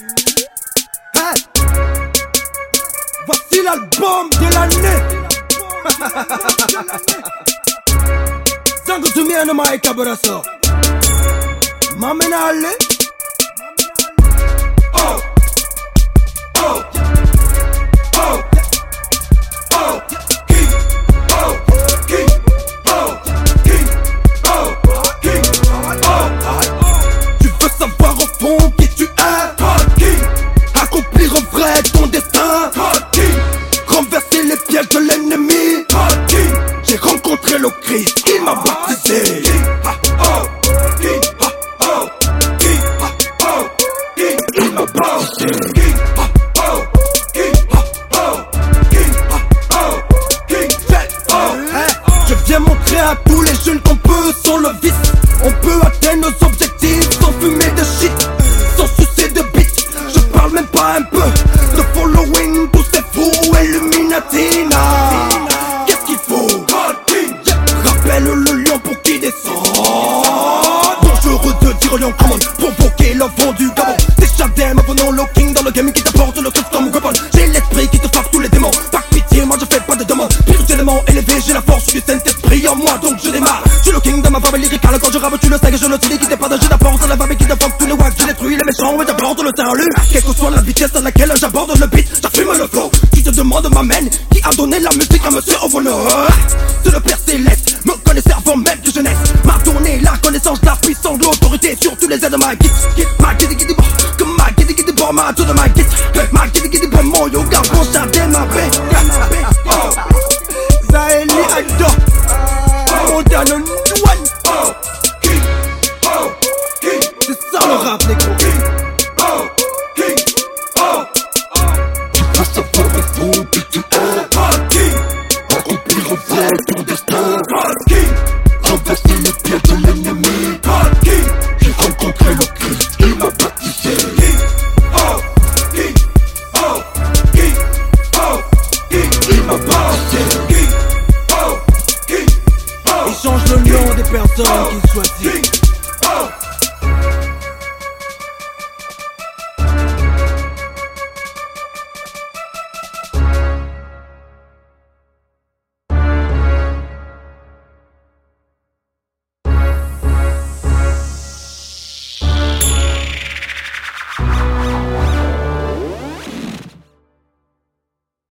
Hey. Voici l'album de l'année. zangutumia maika baraso mamenale oh. Oh. Oh. Oh. Oh. Tu veux savoir au fond Fait, oh. Hey. Je viens montrer à tous les jeunes qu'on peut sans le vice. On peut atteindre nos objectifs sans fumer de shit, sans soucier de bits. Je parle même pas un peu de following, tous ces fous Illuminati. Provoquer l'enfant du Gabon. Déjà d'elle venons le king dans le game qui t'apporte le truc comme weapon. J'ai l'esprit qui te frappe tous les démons. Pas de pitié, moi je fais pas de demande. Pire élément élevé, j'ai la force du Saint-Esprit en moi, donc je démarre. Je le king de ma femme lyricale. Quand je rappe, tu le sais que je le dis qui départage. Je t'apporte la femme qui te fuck tous les wags. Je détruis les méchants et j'apporte le salut. Quelle que soit la vitesse à laquelle j'aborde le beat, j'affume le flow. Tu te demandes ma mène, qui a donné la musique à monsieur Overlord. C'est le Père Céleste, me connaissait avant même donné la puissance, l'autorité sur tous les de ma guide. Ma guide, guide, bon, comme ma guide, bon, ma tout de ma. Ma bon, mon yoga, bon, jardin, ma paix. Oh, Zaheli, Montano, One. Oh, King, oh, King. C'est ça le rap, les gros. King, oh, King, oh. Tu veux savoir le fond que tu es. King. Accomplir ton King. Renverser pieds de l'ennemi.